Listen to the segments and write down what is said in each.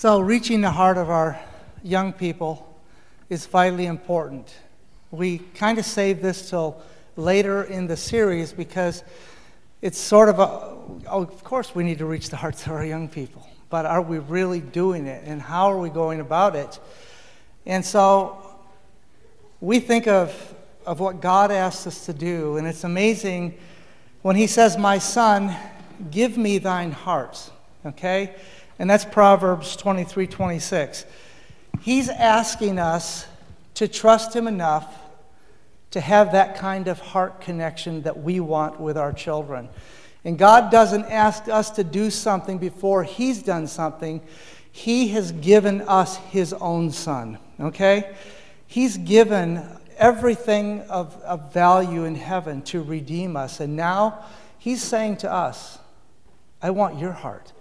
So, reaching the heart of our young people is vitally important. We kind of saved this till later in the series because it's sort of a, oh, of course, we need to reach the hearts of our young people, but are we really doing it and how are we going about it? And so we think of, of what God asks us to do, and it's amazing when He says, My son, give me thine heart, okay? And that's Proverbs 23 26. He's asking us to trust Him enough to have that kind of heart connection that we want with our children. And God doesn't ask us to do something before He's done something. He has given us His own Son, okay? He's given everything of, of value in heaven to redeem us. And now He's saying to us, I want your heart.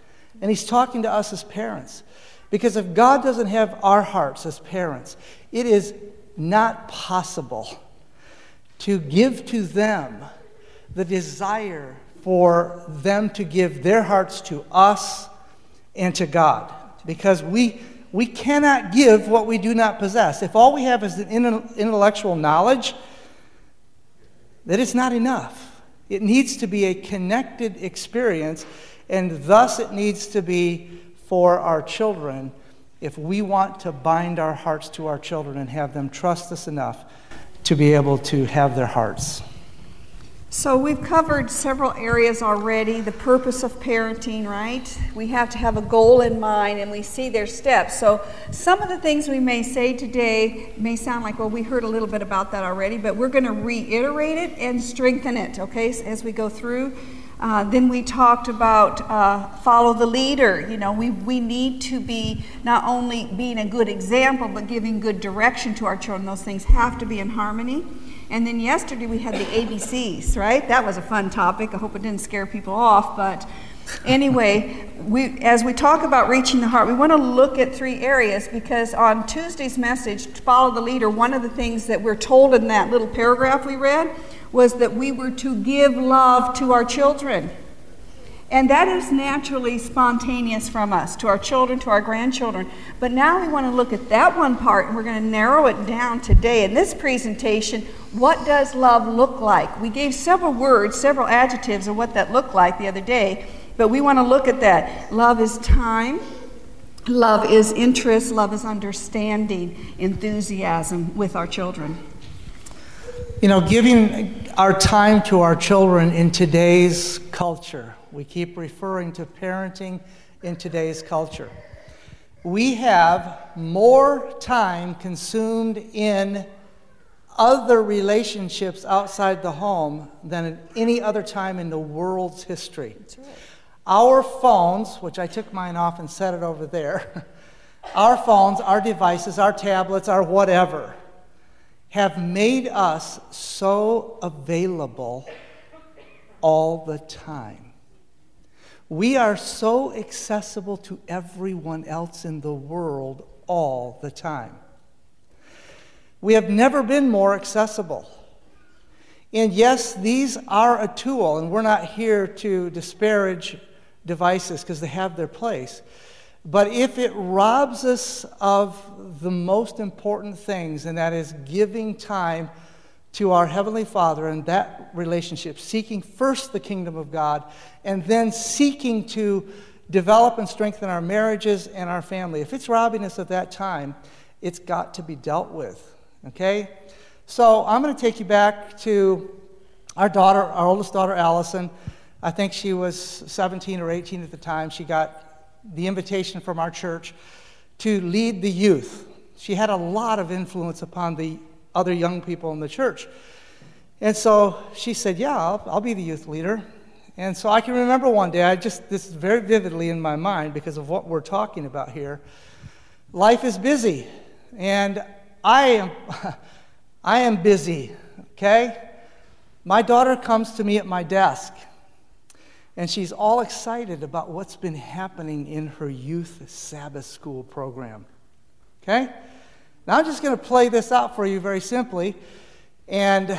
And he's talking to us as parents. Because if God doesn't have our hearts as parents, it is not possible to give to them the desire for them to give their hearts to us and to God. Because we, we cannot give what we do not possess. If all we have is an intellectual knowledge, that is not enough. It needs to be a connected experience and thus it needs to be for our children if we want to bind our hearts to our children and have them trust us enough to be able to have their hearts. So, we've covered several areas already. The purpose of parenting, right? We have to have a goal in mind and we see their steps. So, some of the things we may say today may sound like, well, we heard a little bit about that already, but we're going to reiterate it and strengthen it, okay, as we go through. Uh, then we talked about uh, follow the leader. You know, we, we need to be not only being a good example, but giving good direction to our children. Those things have to be in harmony. And then yesterday we had the ABCs, right? That was a fun topic. I hope it didn't scare people off. But anyway, we, as we talk about reaching the heart, we want to look at three areas because on Tuesday's message, Follow the Leader, one of the things that we're told in that little paragraph we read was that we were to give love to our children. And that is naturally spontaneous from us, to our children, to our grandchildren. But now we want to look at that one part, and we're going to narrow it down today. In this presentation, what does love look like? We gave several words, several adjectives of what that looked like the other day, but we want to look at that. Love is time, love is interest, love is understanding, enthusiasm with our children. You know, giving our time to our children in today's culture, we keep referring to parenting in today's culture. We have more time consumed in other relationships outside the home than at any other time in the world's history. Right. Our phones, which I took mine off and set it over there, our phones, our devices, our tablets, our whatever have made us so available all the time. We are so accessible to everyone else in the world all the time. We have never been more accessible. And yes, these are a tool, and we're not here to disparage devices because they have their place. But if it robs us of the most important things, and that is giving time to our Heavenly Father and that relationship, seeking first the kingdom of God, and then seeking to develop and strengthen our marriages and our family, if it's robbing us of that time, it's got to be dealt with. Okay? So I'm going to take you back to our daughter, our oldest daughter, Allison. I think she was 17 or 18 at the time. She got the invitation from our church to lead the youth. She had a lot of influence upon the other young people in the church. And so she said, Yeah, I'll, I'll be the youth leader. And so I can remember one day, I just, this is very vividly in my mind because of what we're talking about here. Life is busy, and I am, I am busy, okay? My daughter comes to me at my desk and she's all excited about what's been happening in her youth Sabbath school program. Okay? Now I'm just going to play this out for you very simply. And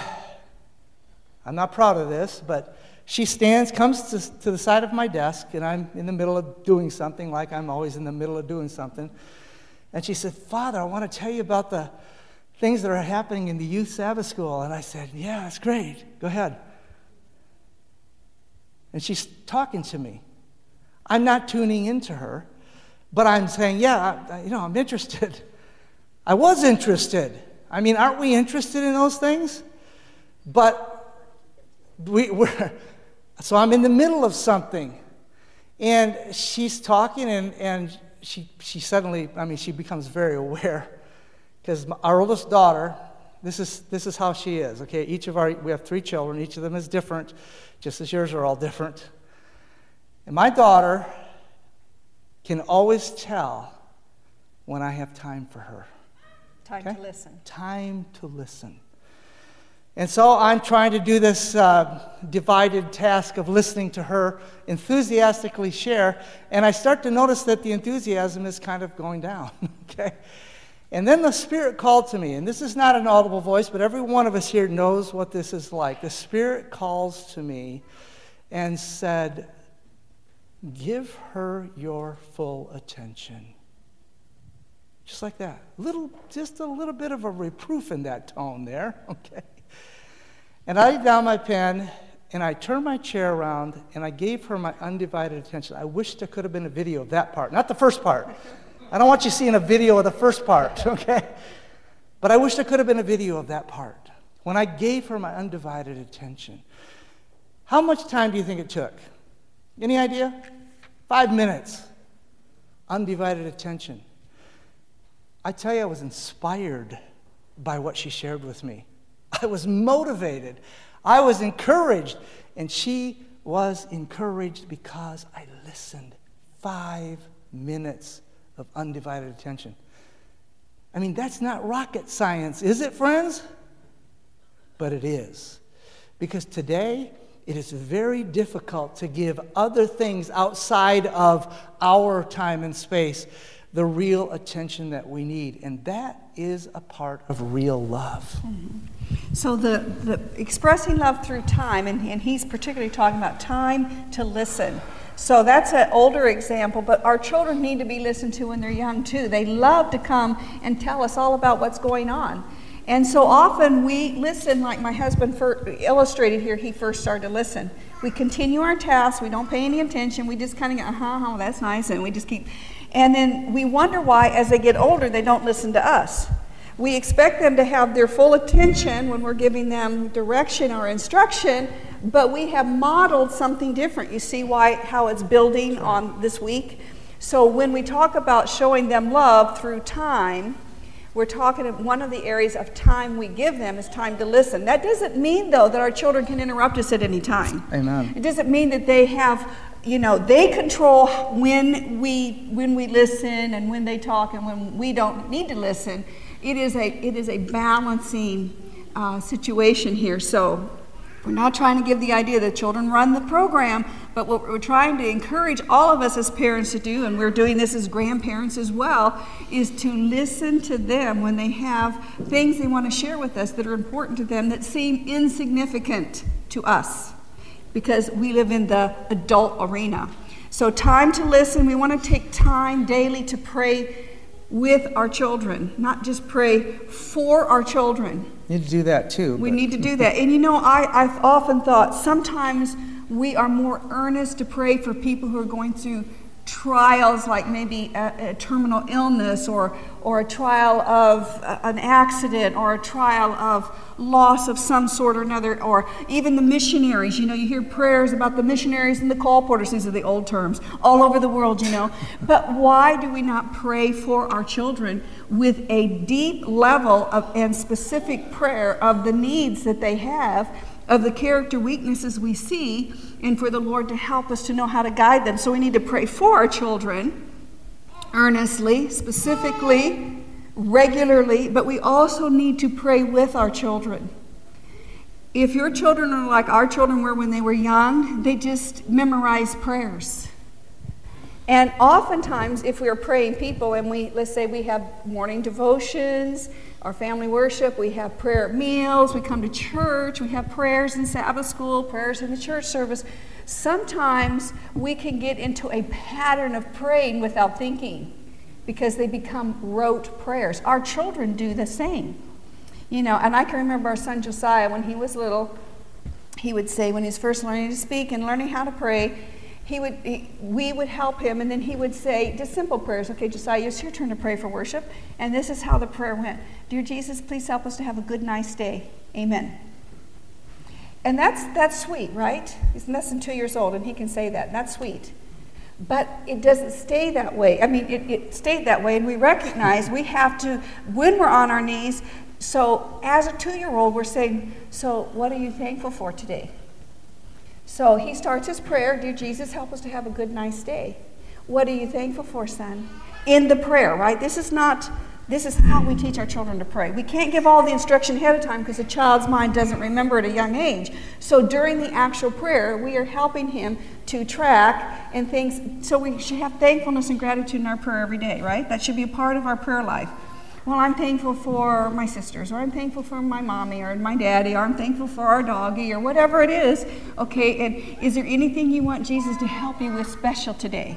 I'm not proud of this, but she stands, comes to, to the side of my desk, and I'm in the middle of doing something, like I'm always in the middle of doing something. And she said, Father, I want to tell you about the things that are happening in the youth Sabbath school. And I said, Yeah, that's great. Go ahead. And she's talking to me. I'm not tuning into her, but I'm saying, Yeah, I, you know, I'm interested. I was interested. I mean, aren't we interested in those things? But we, we're, so I'm in the middle of something. And she's talking, and, and she, she suddenly, I mean, she becomes very aware. Because our oldest daughter, this is, this is how she is, okay? Each of our, we have three children, each of them is different, just as yours are all different. And my daughter can always tell when I have time for her. Time okay? to listen. Time to listen. And so I'm trying to do this uh, divided task of listening to her enthusiastically share, and I start to notice that the enthusiasm is kind of going down, okay? And then the Spirit called to me, and this is not an audible voice, but every one of us here knows what this is like. The Spirit calls to me and said, Give her your full attention. Just like that. Little, just a little bit of a reproof in that tone there, okay? And I laid down my pen and I turned my chair around and I gave her my undivided attention. I wish there could have been a video of that part, not the first part. I don't want you seeing a video of the first part, okay? But I wish there could have been a video of that part. When I gave her my undivided attention. How much time do you think it took? Any idea? Five minutes. Undivided attention. I tell you, I was inspired by what she shared with me. I was motivated. I was encouraged. And she was encouraged because I listened. Five minutes of undivided attention. I mean, that's not rocket science, is it, friends? But it is. Because today, it is very difficult to give other things outside of our time and space the real attention that we need. And that is a part of real love. Mm-hmm. So, the, the expressing love through time, and, and he's particularly talking about time to listen. So, that's an older example, but our children need to be listened to when they're young too. They love to come and tell us all about what's going on. And so often we listen, like my husband illustrated here, he first started to listen. We continue our tasks, we don't pay any attention, we just kind of go, uh huh, uh-huh, that's nice, and we just keep. And then we wonder why, as they get older, they don't listen to us. We expect them to have their full attention when we're giving them direction or instruction, but we have modeled something different. You see why how it's building on this week? So when we talk about showing them love through time, we're talking one of the areas of time we give them is time to listen. That doesn't mean though that our children can interrupt us at any time. Amen. It doesn't mean that they have you know they control when we when we listen and when they talk and when we don't need to listen it is a it is a balancing uh, situation here so we're not trying to give the idea that children run the program but what we're trying to encourage all of us as parents to do and we're doing this as grandparents as well is to listen to them when they have things they want to share with us that are important to them that seem insignificant to us because we live in the adult arena. So, time to listen. We want to take time daily to pray with our children, not just pray for our children. need to do that too. We but. need to do that. And you know, I, I've often thought sometimes we are more earnest to pray for people who are going through trials like maybe a, a, terminal illness or, or a trial of a, an accident or a trial of loss of some sort or another, or even the missionaries. You know, you hear prayers about the missionaries and the colporteurs, these are the old terms, all over the world, you know. But why do we not pray for our children with a deep level of, and specific prayer of the needs that they have? Of the character weaknesses we see and for the Lord to help us to know how to guide them. So we need to pray for our children earnestly, specifically, regularly, but we also need to pray with our children. If your children are like our children were when they were young, they just memorize prayers. And oftentimes, if we are praying people and we, let's say we have morning devotions, our family worship, we have prayer meals, we come to church, we have prayers in Sabbath school, prayers in the church service. Sometimes we can get into a pattern of praying without thinking because they become rote prayers. Our children do the same. You know, and I can remember our son Josiah when he was little, he would say when he's first learning to speak and learning how to pray, he would, he, we would help him, and then he would say just simple prayers. Okay, Josiah, it's your turn to pray for worship. And this is how the prayer went Dear Jesus, please help us to have a good, nice day. Amen. And that's, that's sweet, right? He's less than two years old, and he can say that. That's sweet. But it doesn't stay that way. I mean, it, it stayed that way, and we recognize we have to, when we're on our knees, so as a two year old, we're saying, So, what are you thankful for today? So he starts his prayer Dear Jesus, help us to have a good, nice day. What are you thankful for, son? In the prayer, right? This is not, this is how we teach our children to pray. We can't give all the instruction ahead of time because a child's mind doesn't remember at a young age. So during the actual prayer, we are helping him to track and things. So we should have thankfulness and gratitude in our prayer every day, right? That should be a part of our prayer life well, I'm thankful for my sisters, or I'm thankful for my mommy, or my daddy, or I'm thankful for our doggy, or whatever it is. Okay, and is there anything you want Jesus to help you with special today?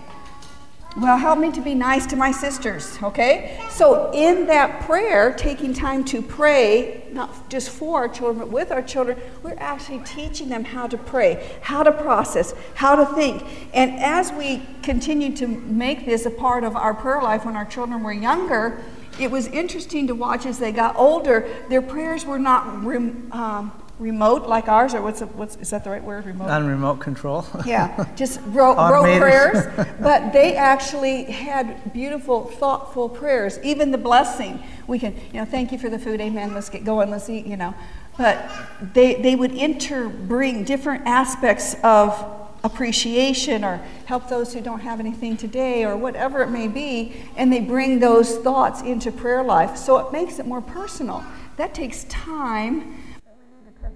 Well, help me to be nice to my sisters, okay? So, in that prayer, taking time to pray, not just for our children, but with our children, we're actually teaching them how to pray, how to process, how to think. And as we continue to make this a part of our prayer life when our children were younger, it was interesting to watch as they got older, their prayers were not rem, um, remote like ours, or what's, a, what's is that the right word? Remote. On remote control. yeah, just rote, rote prayers, but they actually had beautiful, thoughtful prayers. Even the blessing, we can, you know, thank you for the food, amen. Let's get going. Let's eat, you know. But they they would interbring different aspects of appreciation or help those who don't have anything today or whatever it may be, and they bring those thoughts into prayer life. So it makes it more personal. That takes time.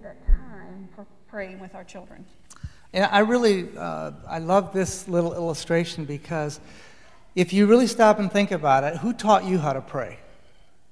that time for praying with our children. And I really, uh, I love this little illustration because if you really stop and think about it, who taught you how to pray?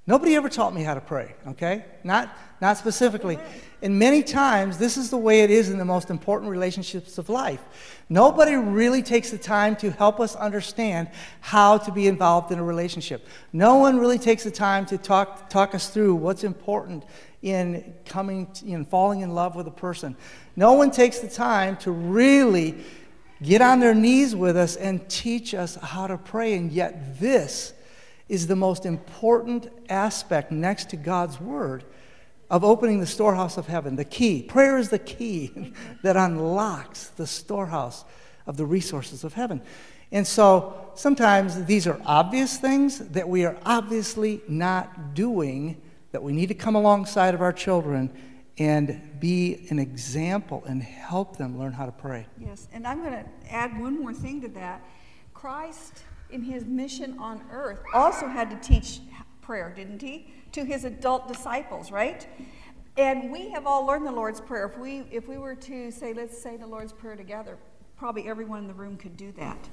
Nobody ever taught me how to pray, okay? Not, not specifically. And many times, this is the way it is in the most important relationships of life. Nobody really takes the time to help us understand how to be involved in a relationship. No one really takes the time to talk, talk us through what's important in coming, in falling in love with a person. No one takes the time to really get on their knees with us and teach us how to pray. And yet, this is the most important aspect next to God's Word of opening the storehouse of heaven. The key. Prayer is the key that unlocks the storehouse of the resources of heaven. And so sometimes these are obvious things that we are obviously not doing, that we need to come alongside of our children and be an example and help them learn how to pray. Yes, and I'm going to add one more thing to that. Christ in his mission on earth, also had to teach prayer, didn't he? To his adult disciples, right? And we have all learned the Lord's Prayer. If we, if we were to say, let's say the Lord's Prayer together, probably everyone in the room could do that.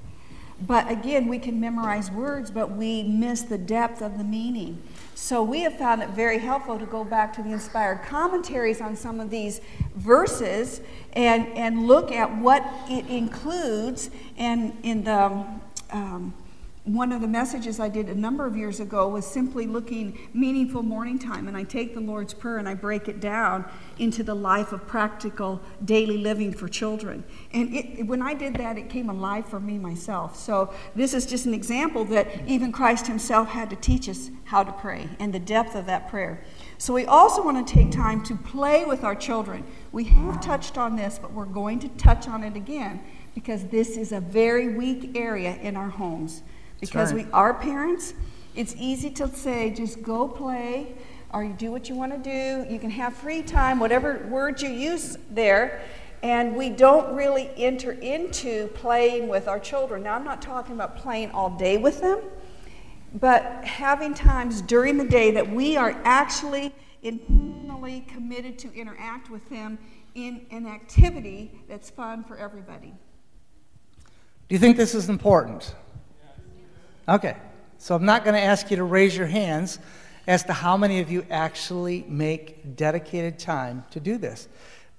But again, we can memorize words, but we miss the depth of the meaning. So we have found it very helpful to go back to the inspired commentaries on some of these verses and, and look at what it includes. And in the um, one of the messages I did a number of years ago was simply looking meaningful morning time. And I take the Lord's Prayer and I break it down into the life of practical daily living for children. And it, when I did that, it came alive for me myself. So this is just an example that even Christ himself had to teach us how to pray and the depth of that prayer. So we also want to take time to play with our children. We have touched on this, but we're going to touch on it again because this is a very weak area in our homes because right. we are parents. It's easy to say, just go play, or you do what you want to do. You can have free time, whatever words you use there. And we don't really enter into playing with our children. Now, I'm not talking about playing all day with them, but having times during the day that we are actually intentionally committed to interact with them in an activity that's fun for everybody. Do you think this is important? Okay, so I'm not going to ask you to raise your hands as to how many of you actually make dedicated time to do this.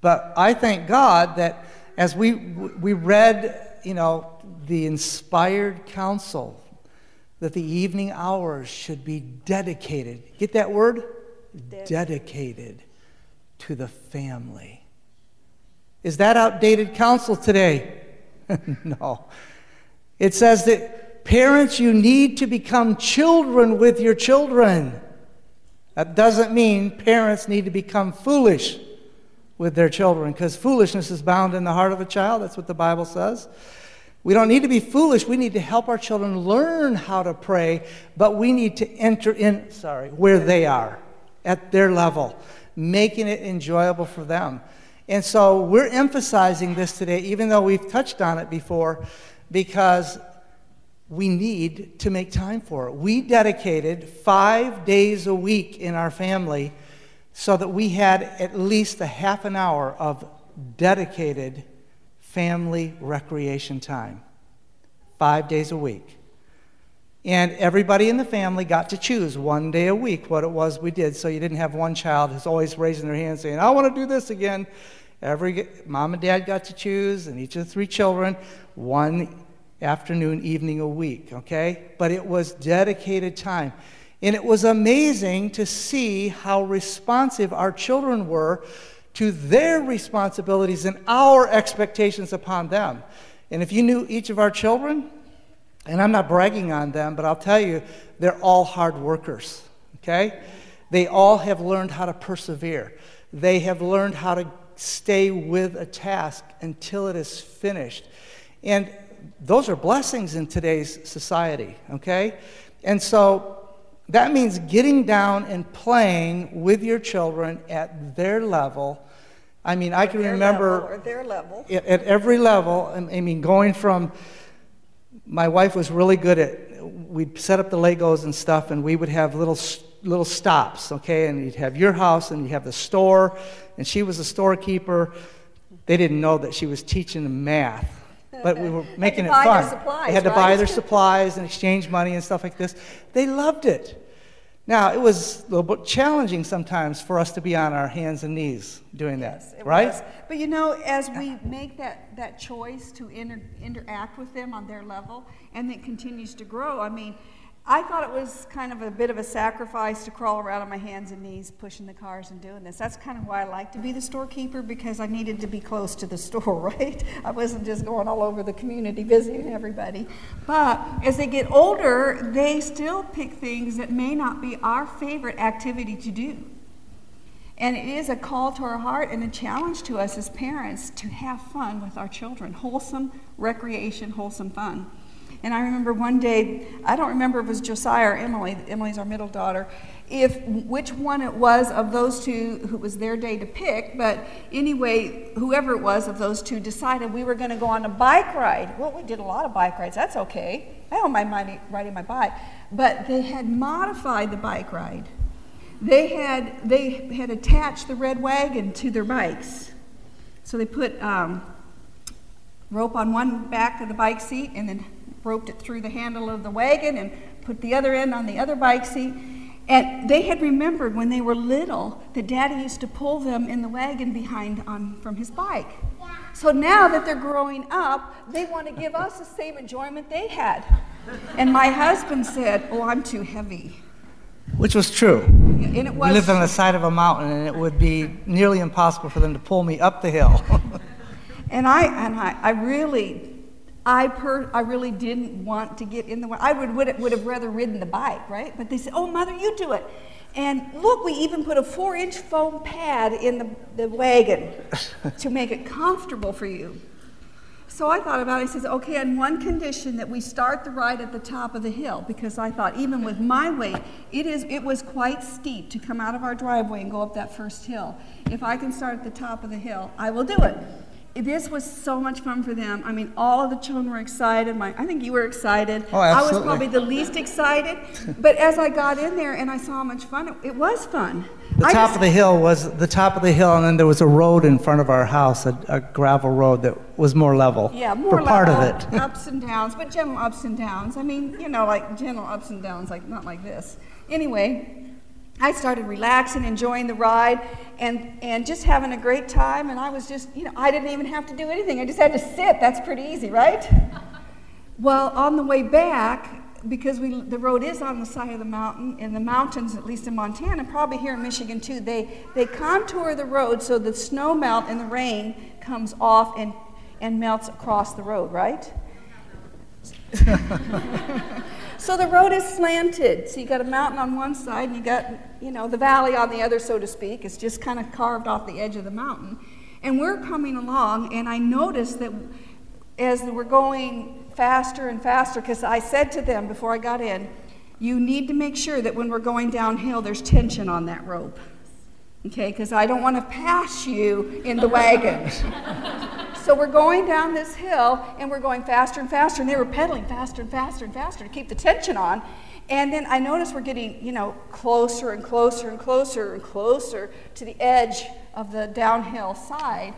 But I thank God that as we, we read, you know, the inspired counsel, that the evening hours should be dedicated. Get that word? Dedicated, dedicated to the family. Is that outdated counsel today? no. It says that parents, you need to become children with your children. That doesn't mean parents need to become foolish with their children because foolishness is bound in the heart of a child. That's what the Bible says. We don't need to be foolish. We need to help our children learn how to pray, but we need to enter in, sorry, where they are, at their level, making it enjoyable for them. And so we're emphasizing this today, even though we've touched on it before, because we need to make time for it. We dedicated five days a week in our family so that we had at least a half an hour of dedicated family recreation time. Five days a week. And everybody in the family got to choose one day a week what it was we did. So you didn't have one child who's always raising their hand saying, I want to do this again. Every mom and dad got to choose, and each of the three children, one afternoon, evening a week, okay? But it was dedicated time. And it was amazing to see how responsive our children were to their responsibilities and our expectations upon them. And if you knew each of our children, and I'm not bragging on them, but I'll tell you, they're all hard workers, okay? They all have learned how to persevere. They have learned how to stay with a task until it is finished. And those are blessings in today's society, okay? And so that means getting down and playing with your children at their level. I mean, I can remember level their level. At, at every level. I mean, going from my wife was really good at. We'd set up the Legos and stuff, and we would have little little stops, okay? And you'd have your house, and you'd have the store, and she was a storekeeper. They didn't know that she was teaching them math but we were making it fun. Supplies, they had to right? buy their supplies and exchange money and stuff like this. They loved it. Now, it was a little bit challenging sometimes for us to be on our hands and knees doing that, yes, right? Was. But you know, as we make that, that choice to inter- interact with them on their level and it continues to grow, I mean, I thought it was kind of a bit of a sacrifice to crawl around on my hands and knees pushing the cars and doing this. That's kind of why I like to be the storekeeper because I needed to be close to the store, right? I wasn't just going all over the community visiting everybody. But as they get older, they still pick things that may not be our favorite activity to do. And it is a call to our heart and a challenge to us as parents to have fun with our children wholesome recreation, wholesome fun. And I remember one day, I don't remember if it was Josiah or Emily, Emily's our middle daughter, if which one it was of those two who was their day to pick, but anyway, whoever it was of those two decided we were going to go on a bike ride. Well, we did a lot of bike rides, that's okay. I don't mind riding my bike. But they had modified the bike ride. They had, they had attached the red wagon to their bikes. So they put um, rope on one back of the bike seat and then roped it through the handle of the wagon and put the other end on the other bike seat. And they had remembered when they were little that Daddy used to pull them in the wagon behind on from his bike. So now that they're growing up, they want to give us the same enjoyment they had. And my husband said, "Oh, I'm too heavy." Which was true. And it was. We lived on the side of a mountain, and it would be nearly impossible for them to pull me up the hill. and I and I, I really I, per, I really didn't want to get in the way. I would, would, would have rather ridden the bike, right? But they said, oh, mother, you do it. And look, we even put a four inch foam pad in the, the wagon to make it comfortable for you. So I thought about it. I says, okay, on one condition that we start the ride at the top of the hill, because I thought even with my weight, it is it was quite steep to come out of our driveway and go up that first hill. If I can start at the top of the hill, I will do it this was so much fun for them. I mean, all of the children were excited. My, I think you were excited. Oh, absolutely. I was probably the least excited. but as I got in there and I saw how much fun it, it was fun. The I top just- of the hill was the top of the hill, and then there was a road in front of our house, a, a gravel road that was more level. Yeah, more for part of it. ups and downs, but gentle ups and downs. I mean, you know, like gentle ups and downs, like not like this. Anyway, I started relaxing, enjoying the ride, and and just having a great time. And I was just, you know, I didn't even have to do anything. I just had to sit. That's pretty easy, right? Well, on the way back, because we, the road is on the side of the mountain, in the mountains, at least in Montana, probably here in Michigan too, they, they contour the road so the snow melt and the rain comes off and, and melts across the road, right? so the road is slanted. So you got a mountain on one side and you got, you know, the valley on the other, so to speak. It's just kind of carved off the edge of the mountain. And we're coming along, and I noticed that as we're going faster and faster, because I said to them before I got in, you need to make sure that when we're going downhill, there's tension on that rope. Okay, because I don't want to pass you in the wagon. so we're going down this hill and we're going faster and faster, and they were pedaling faster and faster and faster to keep the tension on. And then I noticed we're getting, you know, closer and closer and closer and closer to the edge of the downhill side.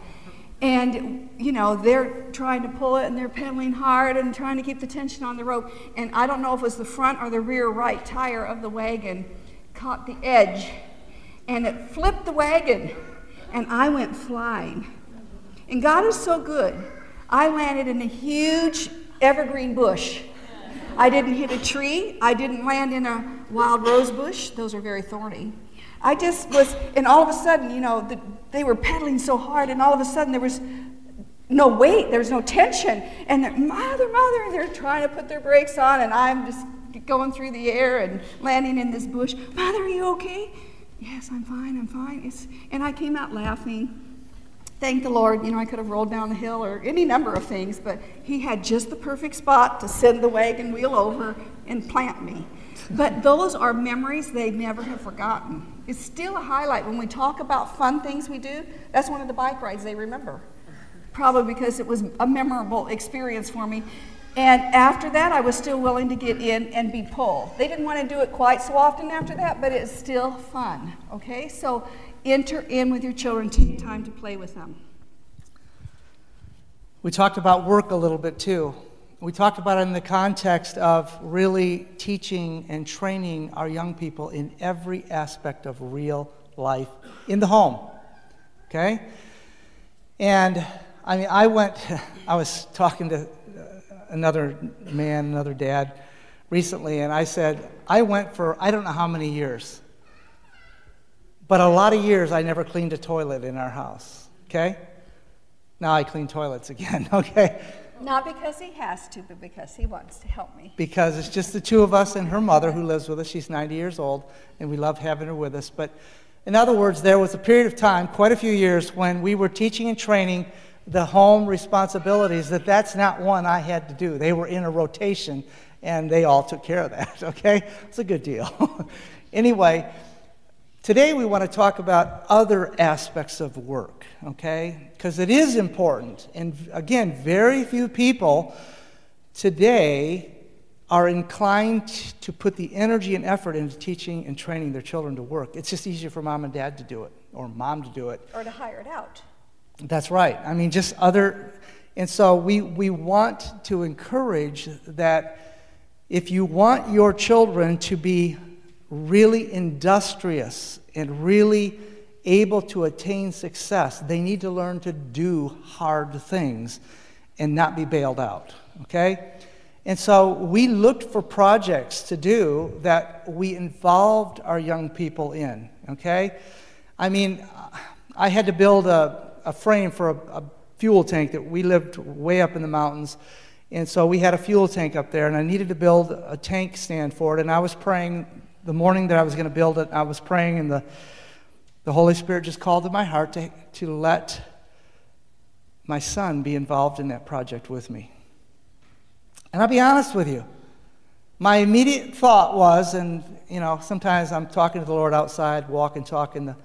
And, you know, they're trying to pull it and they're pedaling hard and trying to keep the tension on the rope. And I don't know if it was the front or the rear right tire of the wagon caught the edge and it flipped the wagon and I went flying. And God is so good. I landed in a huge evergreen bush. I didn't hit a tree. I didn't land in a wild rose bush. Those are very thorny. I just was, and all of a sudden, you know, the, they were pedaling so hard, and all of a sudden there was no weight, there was no tension. And mother, mother, they're trying to put their brakes on, and I'm just going through the air and landing in this bush. Mother, are you okay? Yes, I'm fine, I'm fine. It's, and I came out laughing. Thank the Lord, you know, I could have rolled down the hill or any number of things, but He had just the perfect spot to send the wagon wheel over and plant me. But those are memories they never have forgotten. It's still a highlight. When we talk about fun things we do, that's one of the bike rides they remember. Probably because it was a memorable experience for me. And after that, I was still willing to get in and be pulled. They didn't want to do it quite so often after that, but it's still fun. Okay? So enter in with your children, take time to play with them. We talked about work a little bit too. We talked about it in the context of really teaching and training our young people in every aspect of real life in the home. Okay? And I mean, I went, I was talking to uh, another man, another dad recently, and I said, I went for I don't know how many years, but a lot of years I never cleaned a toilet in our house. Okay? Now I clean toilets again, okay? Not because he has to, but because he wants to help me. Because it's just the two of us and her mother who lives with us. She's 90 years old, and we love having her with us. But in other words, there was a period of time, quite a few years, when we were teaching and training the home responsibilities that that's not one I had to do. They were in a rotation, and they all took care of that, okay? It's a good deal. anyway, Today, we want to talk about other aspects of work, okay? Because it is important. And again, very few people today are inclined to put the energy and effort into teaching and training their children to work. It's just easier for mom and dad to do it, or mom to do it. Or to hire it out. That's right. I mean, just other. And so we, we want to encourage that if you want your children to be really industrious and really able to attain success, they need to learn to do hard things and not be bailed out. Okay? And so we looked for projects to do that we involved our young people in. Okay? I mean, I had to build a, a frame for a, a fuel tank that we lived way up in the mountains. And so we had a fuel tank up there, and I needed to build a tank stand for it. And I was praying the morning that I was going to build it, I was praying, and the, the Holy Spirit just called to my heart to, to let my son be involved in that project with me. And I'll be honest with you. My immediate thought was, and you know, sometimes I'm talking to the Lord outside, walk and talk in the,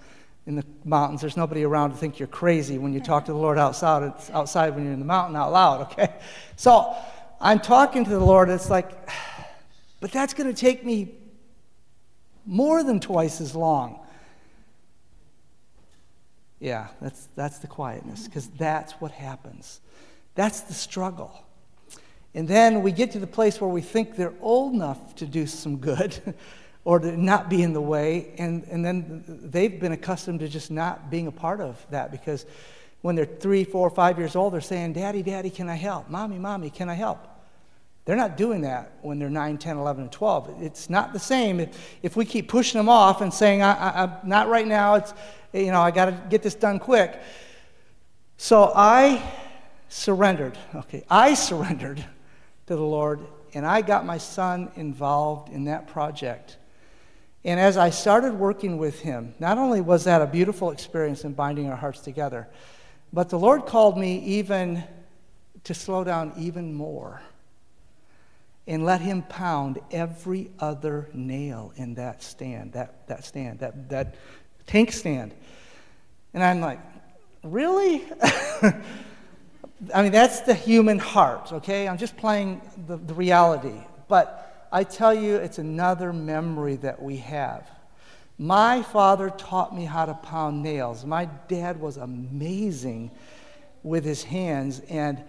in the mountains. There's nobody around to think you're crazy when you talk to the Lord outside. It's outside when you're in the mountain out loud, okay? So I'm talking to the Lord, it's like, but that's going to take me more than twice as long. Yeah, that's, that's the quietness, because that's what happens. That's the struggle. And then we get to the place where we think they're old enough to do some good or to not be in the way, and, and then they've been accustomed to just not being a part of that because when they're three, four, five years old, they're saying, Daddy, Daddy, can I help? Mommy, Mommy, can I help? They're not doing that when they're 9, 10, 11, and 12. It's not the same if, if we keep pushing them off and saying, I, I, I, not right now, it's, you know, I got to get this done quick. So I surrendered. Okay, I surrendered to the Lord, and I got my son involved in that project. And as I started working with him, not only was that a beautiful experience in binding our hearts together, but the Lord called me even to slow down even more and let him pound every other nail in that stand, that, that stand, that, that tank stand. And I'm like, really? I mean, that's the human heart, okay? I'm just playing the, the reality. But I tell you, it's another memory that we have. My father taught me how to pound nails. My dad was amazing with his hands. And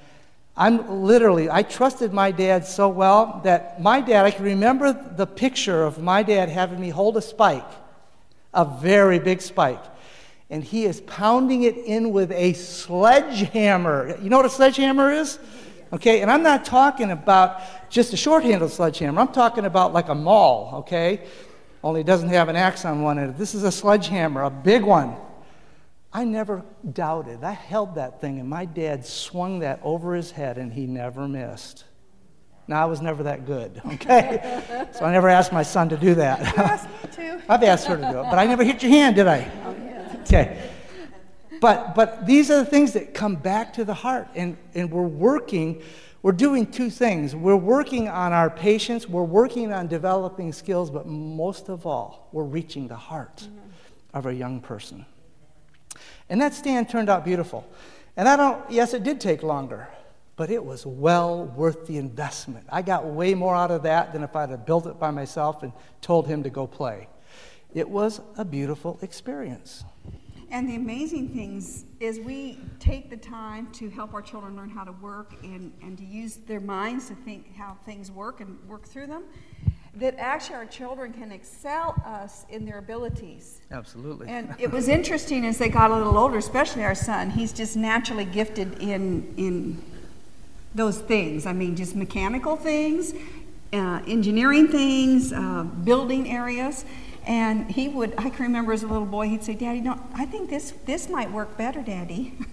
I'm literally, I trusted my dad so well that my dad, I can remember the picture of my dad having me hold a spike, a very big spike. And he is pounding it in with a sledgehammer. You know what a sledgehammer is? Okay, and I'm not talking about just a short handled sledgehammer. I'm talking about like a maul, okay? Only it doesn't have an axe on one end. This is a sledgehammer, a big one. I never doubted. I held that thing, and my dad swung that over his head, and he never missed. Now, I was never that good, okay? so I never asked my son to do that. You asked me to. I've asked her to do it, but I never hit your hand, did I? Oh, yeah. Okay. But, but these are the things that come back to the heart, and, and we're working. We're doing two things. We're working on our patience, we're working on developing skills, but most of all, we're reaching the heart mm-hmm. of a young person. And that stand turned out beautiful. And I don't, yes, it did take longer, but it was well worth the investment. I got way more out of that than if I'd have built it by myself and told him to go play. It was a beautiful experience. And the amazing things is we take the time to help our children learn how to work and, and to use their minds to think how things work and work through them that actually our children can excel us in their abilities. Absolutely. And it was interesting as they got a little older, especially our son. He's just naturally gifted in in those things. I mean, just mechanical things, uh, engineering things, uh, building areas. And he would, I can remember as a little boy, he'd say, Daddy, no, I think this, this might work better, Daddy.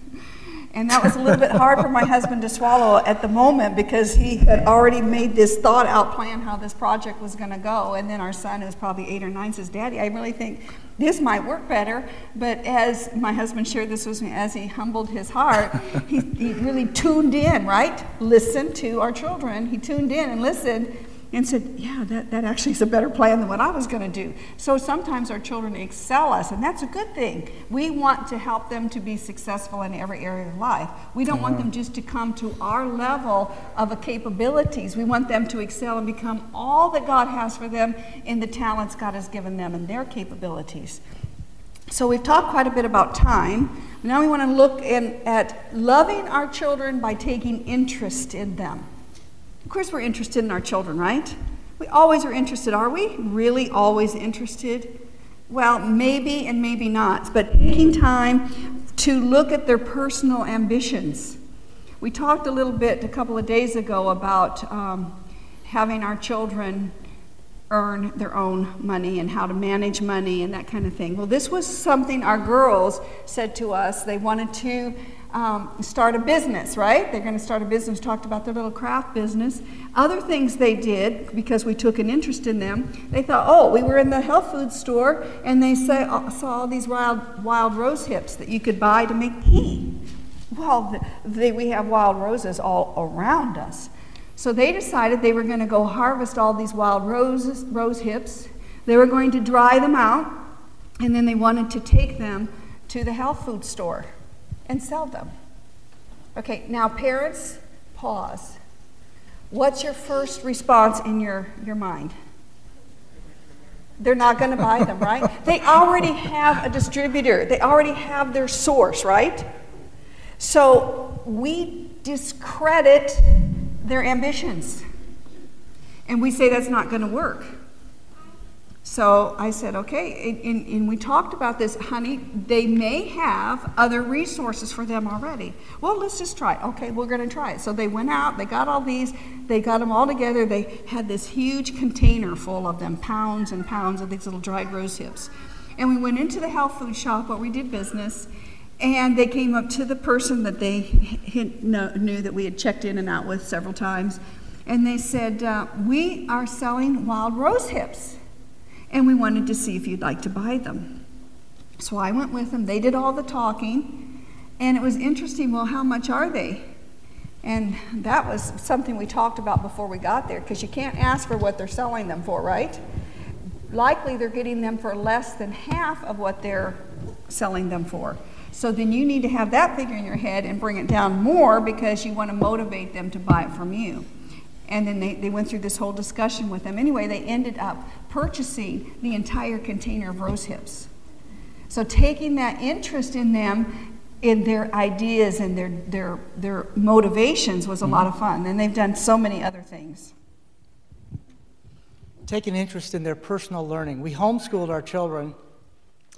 And that was a little bit hard for my husband to swallow at the moment because he had already made this thought out plan how this project was going to go. And then our son, who's probably eight or nine, says, Daddy, I really think this might work better. But as my husband shared this with me, as he humbled his heart, he, he really tuned in, right? Listened to our children. He tuned in and listened and said, Yeah, that, that actually is a better plan than what I was going to do. So sometimes our children excel us, and that's a good thing. We want to help them to be successful in every area of life. We don't want uh-huh. them just to come to our level of capabilities. We want them to excel and become all that God has for them in the talents God has given them and their capabilities. So we've talked quite a bit about time. Now we want to look in, at loving our children by taking interest in them. Course, we're interested in our children, right? We always are interested, are we? Really always interested? Well, maybe and maybe not, but taking time to look at their personal ambitions. We talked a little bit a couple of days ago about um, having our children earn their own money and how to manage money and that kind of thing. Well, this was something our girls said to us. They wanted to um, start a business, right? They're going to start a business, talked about their little craft business. Other things they did, because we took an interest in them, they thought, oh, we were in the health food store and they say, uh, saw all these wild, wild rose hips that you could buy to make tea. Well, they, we have wild roses all around us. So they decided they were going to go harvest all these wild roses, rose hips. They were going to dry them out, and then they wanted to take them to the health food store and sell them. Okay, now parents, pause. What's your first response in your, your mind? They're not going to buy them, right? They already have a distributor, they already have their source, right? So we discredit their ambitions. And we say that's not going to work. So I said, okay, and, and, we talked about this, honey. They may have other resources for them already. Well, let's just try it. Okay, we're going to try it. So they went out, they got all these, they got them all together. They had this huge container full of them, pounds and pounds of these little dried rose hips. And we went into the health food shop where we did business, and they came up to the person that they knew that we had checked in and out with several times, and they said, uh, We are selling wild rose hips and we wanted to see if you'd like to buy them. So I went with them. They did all the talking, and it was interesting. Well, how much are they? And that was something we talked about before we got there because you can't ask for what they're selling them for, right? Likely they're getting them for less than half of what they're selling them for. So then you need to have that figure in your head and bring it down more because you want to motivate them to buy it from you. And then they, they went through this whole discussion with them. Anyway, they ended up purchasing the entire container of rose hips. So taking that interest in them, in their ideas and their, their, their motivations was a lot of fun. And they've done so many other things. Taking interest in their personal learning. We homeschooled our children,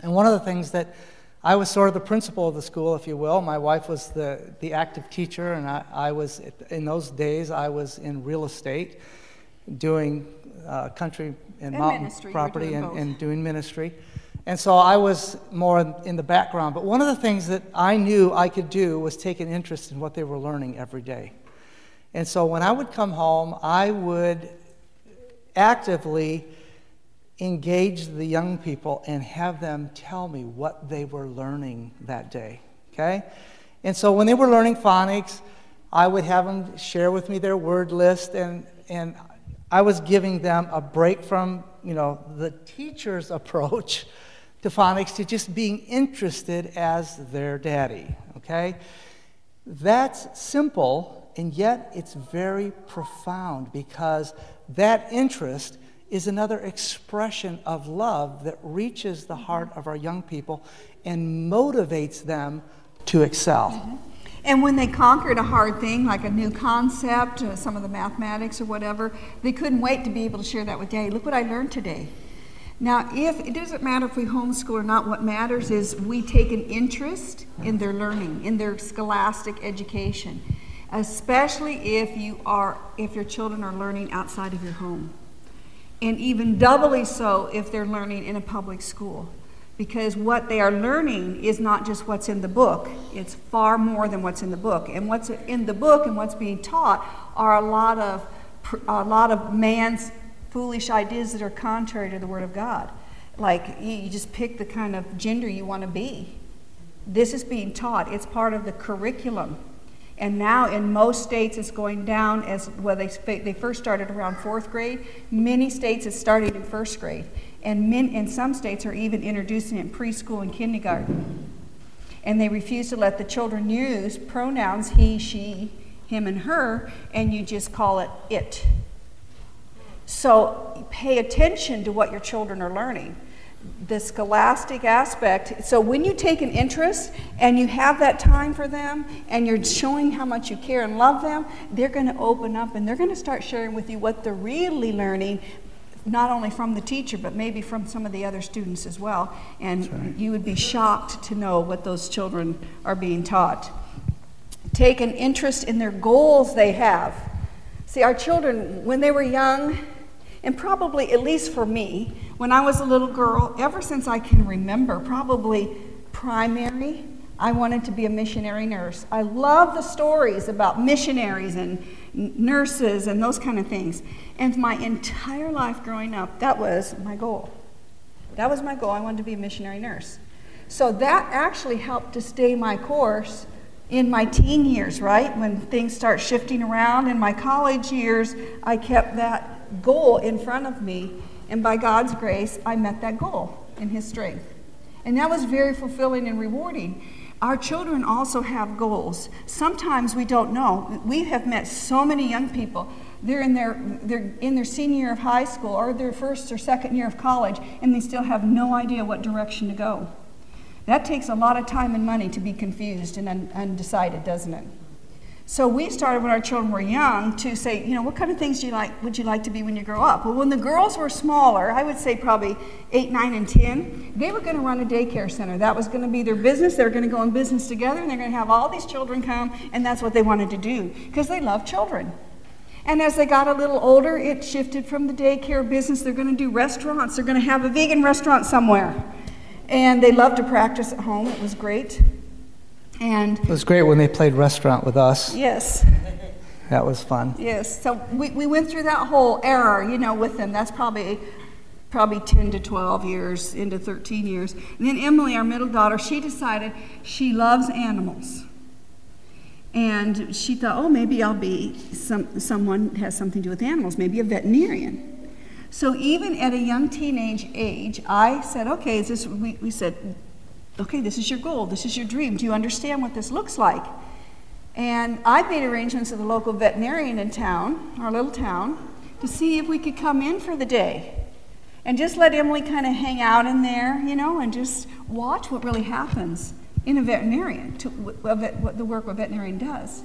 and one of the things that I was sort of the principal of the school, if you will. My wife was the, the active teacher, and I, I was, in those days, I was in real estate doing uh, country and, and mountain ministry. property and, and doing ministry. And so I was more in the background. But one of the things that I knew I could do was take an interest in what they were learning every day. And so when I would come home, I would actively engage the young people and have them tell me what they were learning that day. Okay? And so when they were learning phonics, I would have them share with me their word list, and, and I was giving them a break from, you know, the teacher's approach to phonics to just being interested as their daddy. Okay? That's simple, and yet it's very profound because that interest is another expression of love that reaches the heart of our young people and motivates them to excel. Mm-hmm. And when they conquered a hard thing, like a new concept, uh, some of the mathematics or whatever, they couldn't wait to be able to share that with Daddy. Look what I learned today. Now, if it doesn't matter if we homeschool or not, what matters is we take an interest in their learning, in their scholastic education, especially if you are if your children are learning outside of your home and even doubly so if they're learning in a public school. Because what they are learning is not just what's in the book, it's far more than what's in the book. And what's in the book and what's being taught are a lot of, a lot of man's foolish ideas that are contrary to the Word of God. Like you just pick the kind of gender you want to be. This is being taught, it's part of the curriculum and now in most states it's going down as well they, they first started around fourth grade many states it's starting in first grade and men in some states are even introducing it in preschool and kindergarten and they refuse to let the children use pronouns he she him and her and you just call it it so pay attention to what your children are learning the scholastic aspect. So when you take an interest and you have that time for them and you're showing how much you care and love them, they're going to open up and they're going to start sharing with you what they're really learning, not only from the teacher, but maybe from some of the other students as well. And right. you would be shocked to know what those children are being taught. Take an interest in their goals they have. See, our children, when they were young, and probably, at least for me, when I was a little girl, ever since I can remember, probably primary, I wanted to be a missionary nurse. I love the stories about missionaries and nurses and those kind of things. And my entire life growing up, that was my goal. That was my goal. I wanted to be a missionary nurse. So that actually helped to stay my course in my teen years, right? When things start shifting around. In my college years, I kept that goal in front of me, and by God's grace, I met that goal in His strength. And that was very fulfilling and rewarding. Our children also have goals. Sometimes we don't know. We have met so many young people they're in their they're in their senior year of high school or their first or second year of college and they still have no idea what direction to go. That takes a lot of time and money to be confused and un- undecided, doesn't it? So we started when our children were young to say, you know, what kind of things do you like, would you like to be when you grow up? Well, when the girls were smaller, I would say probably eight, nine, and ten, they were going to run a daycare center. That was going to be their business. They were going to go in business together, and they're going to have all these children come, and that's what they wanted to do because they love children. And as they got a little older, it shifted from the daycare business. They're going to do restaurants. They're going to have a vegan restaurant somewhere. And they loved to practice at home. It was great. And it was great when they played restaurant with us. Yes. That was fun. Yes. So we, we went through that whole era, you know, with them. That's probably probably 10 to 12 years into 13 years. And then Emily, our middle daughter, she decided she loves animals. And she thought, oh, maybe I'll be some, someone has something to do with animals, maybe a veterinarian. So even at a young teenage age, I said, okay, is this, we, we said, okay, this is your goal, this is your dream. Do you understand what this looks like? And I've made arrangements with the local veterinarian in town, our little town, to see if we could come in for the day and just let Emily kind of hang out in there, you know, and just watch what really happens in a veterinarian, to, what the work a veterinarian does.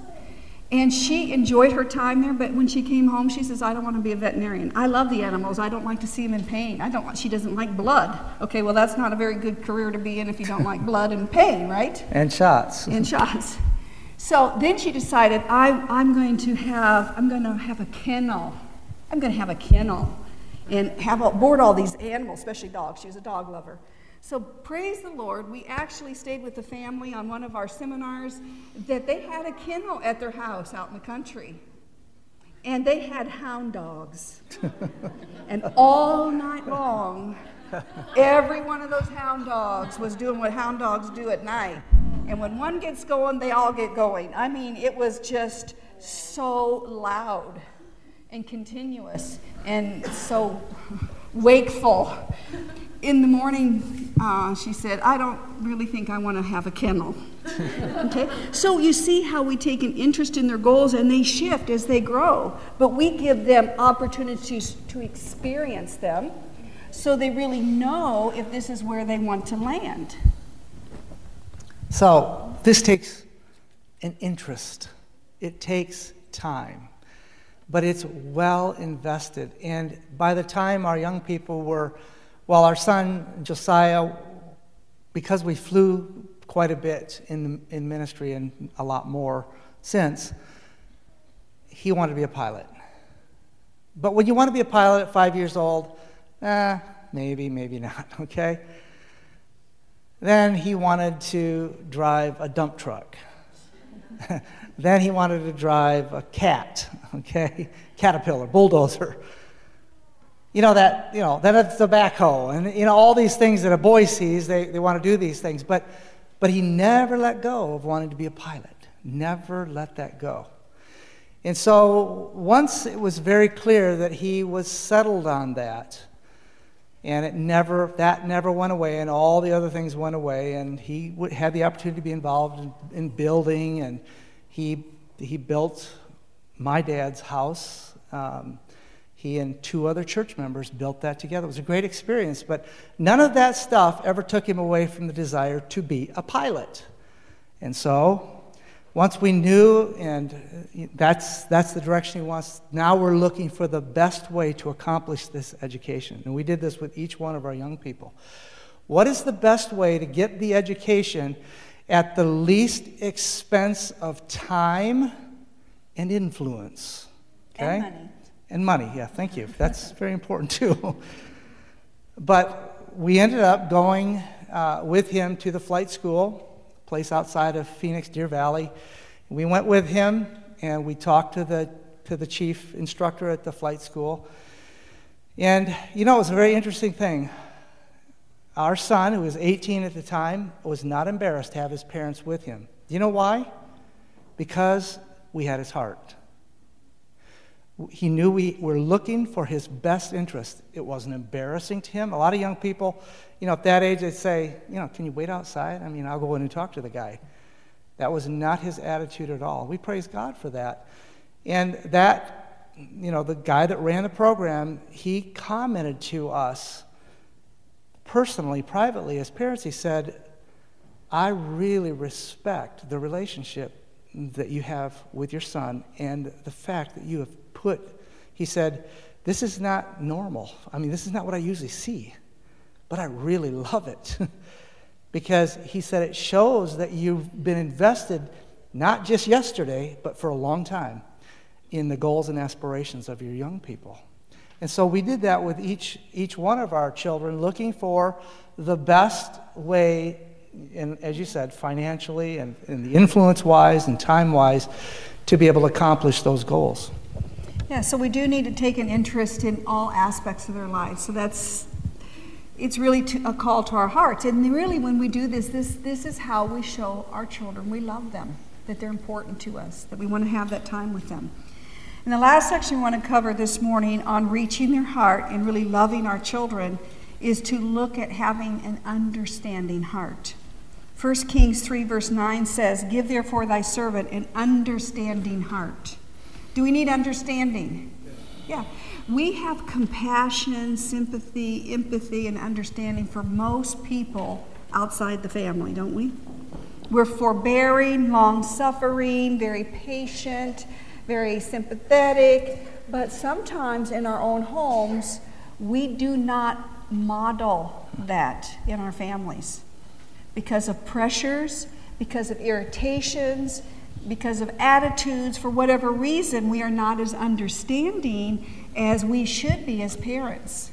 And she enjoyed her time there, but when she came home, she says, I don't want to be a veterinarian. I love the animals. I don't like to see them in pain. I don't want, she doesn't like blood. Okay, well, that's not a very good career to be in if you don't like blood and pain, right? And shots. And shots. So then she decided, I, I'm going to have, I'm going to have a kennel. I'm going to have a kennel and have board all these animals, especially dogs. She was a dog lover. So praise the Lord, we actually stayed with the family on one of our seminars that they had a kennel at their house out in the country. And they had hound dogs. and all night long, every one of those hound dogs was doing what hound dogs do at night. And when one gets going, they all get going. I mean, it was just so loud and continuous and so wakeful in the morning, uh, she said, I don't really think I want to have a kennel. okay? So you see how we take an interest in their goals and they shift as they grow, but we give them opportunities to experience them so they really know if this is where they want to land. So this takes an interest, it takes time, but it's well invested. And by the time our young people were well, our son Josiah, because we flew quite a bit in, in ministry and a lot more since, he wanted to be a pilot. But when you want to be a pilot at five years old, eh, maybe, maybe not, okay? Then he wanted to drive a dump truck. then he wanted to drive a cat, okay? Caterpillar, bulldozer you know, that, you know, then it's the backhoe and, you know, all these things that a boy sees, they, they want to do these things. But, but he never let go of wanting to be a pilot. Never let that go. And so once it was very clear that he was settled on that, and it never, that never went away, and all the other things went away, and he had the opportunity to be involved in, in building, and he, he built my dad's house. Um, he and two other church members built that together. It was a great experience, but none of that stuff ever took him away from the desire to be a pilot. And so, once we knew, and uh, that's, that's the direction he wants, now we're looking for the best way to accomplish this education. And we did this with each one of our young people. What is the best way to get the education at the least expense of time and influence? Okay? And money. And money, yeah, thank you. That's very important too. but we ended up going uh, with him to the flight school, place outside of Phoenix, Deer Valley. We went with him and we talked to the, to the chief instructor at the flight school. And, you know, it was a very interesting thing. Our son, who was 18 at the time, was not embarrassed to have his parents with him. Do you know why? Because we had his heart. He knew we were looking for his best interest. It wasn't embarrassing to him. A lot of young people, you know, at that age, they'd say, you know, can you wait outside? I mean, I'll go in and talk to the guy. That was not his attitude at all. We praise God for that. And that you know, the guy that ran the program, he commented to us personally, privately, as parents, he said, I really respect the relationship that you have with your son and the fact that you have put, he said, this is not normal. I mean, this is not what I usually see, but I really love it. because he said it shows that you've been invested not just yesterday, but for a long time in the goals and aspirations of your young people. And so we did that with each, each one of our children, looking for the best way, and as you said, financially and, and the influence wise and time wise, to be able to accomplish those goals. Yeah, so we do need to take an interest in all aspects of their lives. So that's it's really a call to our hearts. And really, when we do this, this this is how we show our children we love them, that they're important to us, that we want to have that time with them. And the last section we want to cover this morning on reaching their heart and really loving our children is to look at having an understanding heart. 1 Kings 3, verse 9 says, Give therefore thy servant an understanding heart. Do we need understanding? Yeah. We have compassion, sympathy, empathy, and understanding for most people outside the family, don't we? We're forbearing, long suffering, very patient, very sympathetic, but sometimes in our own homes, we do not model that in our families because of pressures, because of irritations, because of attitudes, for whatever reason, we are not as understanding as we should be as parents.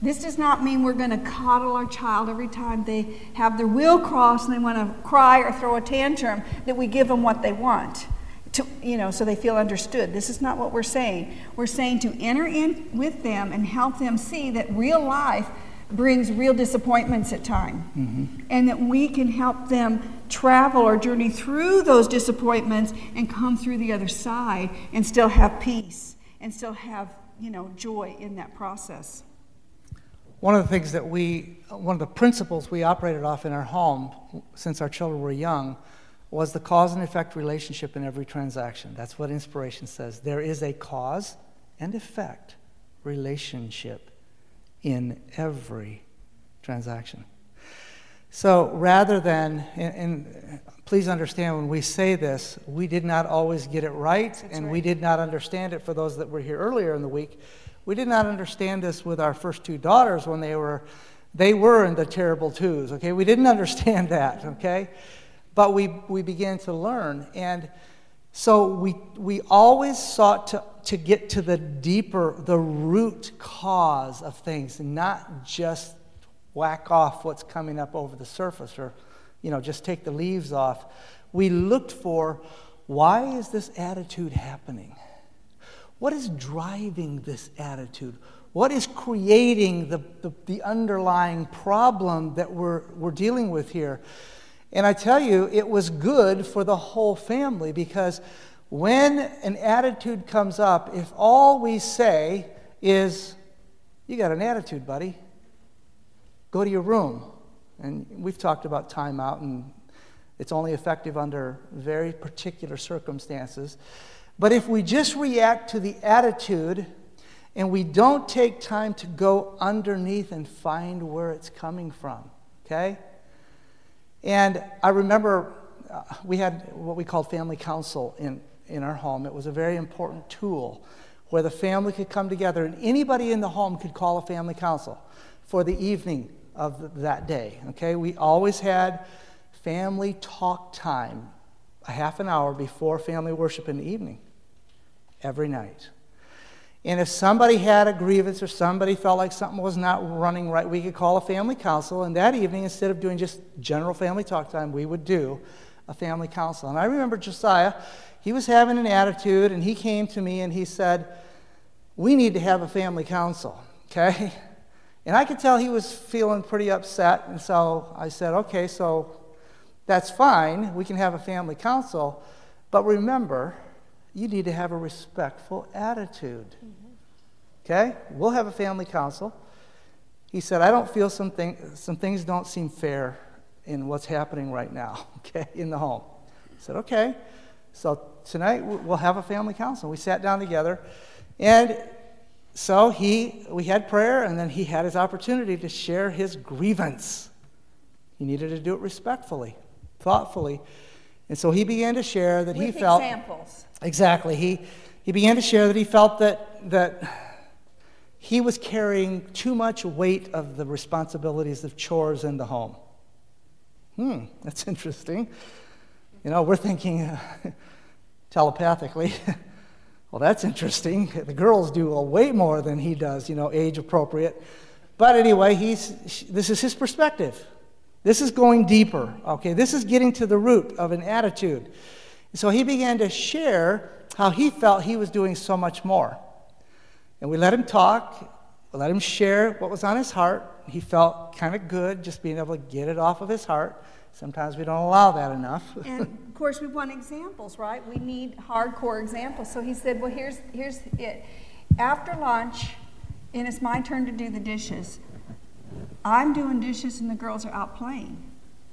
This does not mean we're going to coddle our child every time they have their will crossed and they want to cry or throw a tantrum, that we give them what they want to, you know, so they feel understood. This is not what we're saying. We're saying to enter in with them and help them see that real life brings real disappointments at times, mm-hmm. and that we can help them travel or journey through those disappointments and come through the other side and still have peace and still have, you know, joy in that process. One of the things that we, one of the principles we operated off in our home since our children were young was the cause and effect relationship in every transaction. That's what inspiration says. There is a cause and effect relationship in every transaction. So rather than, and, and, please understand when we say this, we did not always get it right, That's and right. we did not understand it for those that were here earlier in the week. We did not understand this with our first two daughters when they were, they were in the terrible twos, okay? We didn't understand that, okay? But we, we began to learn. And so we, we always sought to, to get to the deeper, the root cause of things, not just whack off what's coming up over the surface or, you know, just take the leaves off. We looked for why is this attitude happening? What is driving this attitude? What is creating the, the, the underlying problem that we're, we're dealing with here? And I tell you, it was good for the whole family because when an attitude comes up, if all we say is, You got an attitude, buddy, go to your room. And we've talked about timeout, and it's only effective under very particular circumstances. But if we just react to the attitude and we don't take time to go underneath and find where it's coming from, okay? And I remember uh, we had what we called family council in, in our home. It was a very important tool where the family could come together, and anybody in the home could call a family council for the evening of that day. Okay, we always had family talk time, a half an hour before family worship in the evening, every night. And if somebody had a grievance or somebody felt like something was not running right, we could call a family council. And that evening, instead of doing just general family talk time, we would do a family council. And I remember Josiah, he was having an attitude, and he came to me and he said, We need to have a family council, okay? And I could tell he was feeling pretty upset. And so I said, Okay, so that's fine. We can have a family council. But remember, you need to have a respectful attitude. Okay? We'll have a family council. He said, I don't feel some, thing, some things don't seem fair in what's happening right now, okay, in the home. I said, okay. So tonight we'll have a family council. We sat down together And so he, we had prayer, and then he had his opportunity to share his grievance. He needed to do it respectfully, thoughtfully. And so he began to share that With he felt. examples. Exactly. He, he began to share that he felt that, that he was carrying too much weight of the responsibilities of chores in the home. Hmm, that's interesting. You know, we're thinking uh, telepathically, well, that's interesting. The girls do way more than he does, you know, age appropriate. But anyway, he's, this is his perspective. This is going deeper, okay? This is getting to the root of an attitude. So he began to share how he felt he was doing so much more. And we let him talk, we let him share what was on his heart. He felt kind of good just being able to get it off of his heart. Sometimes we don't allow that enough. and of course, we want examples, right? We need hardcore examples. So he said, Well, here's, here's it. After lunch, and it's my turn to do the dishes, I'm doing dishes and the girls are out playing.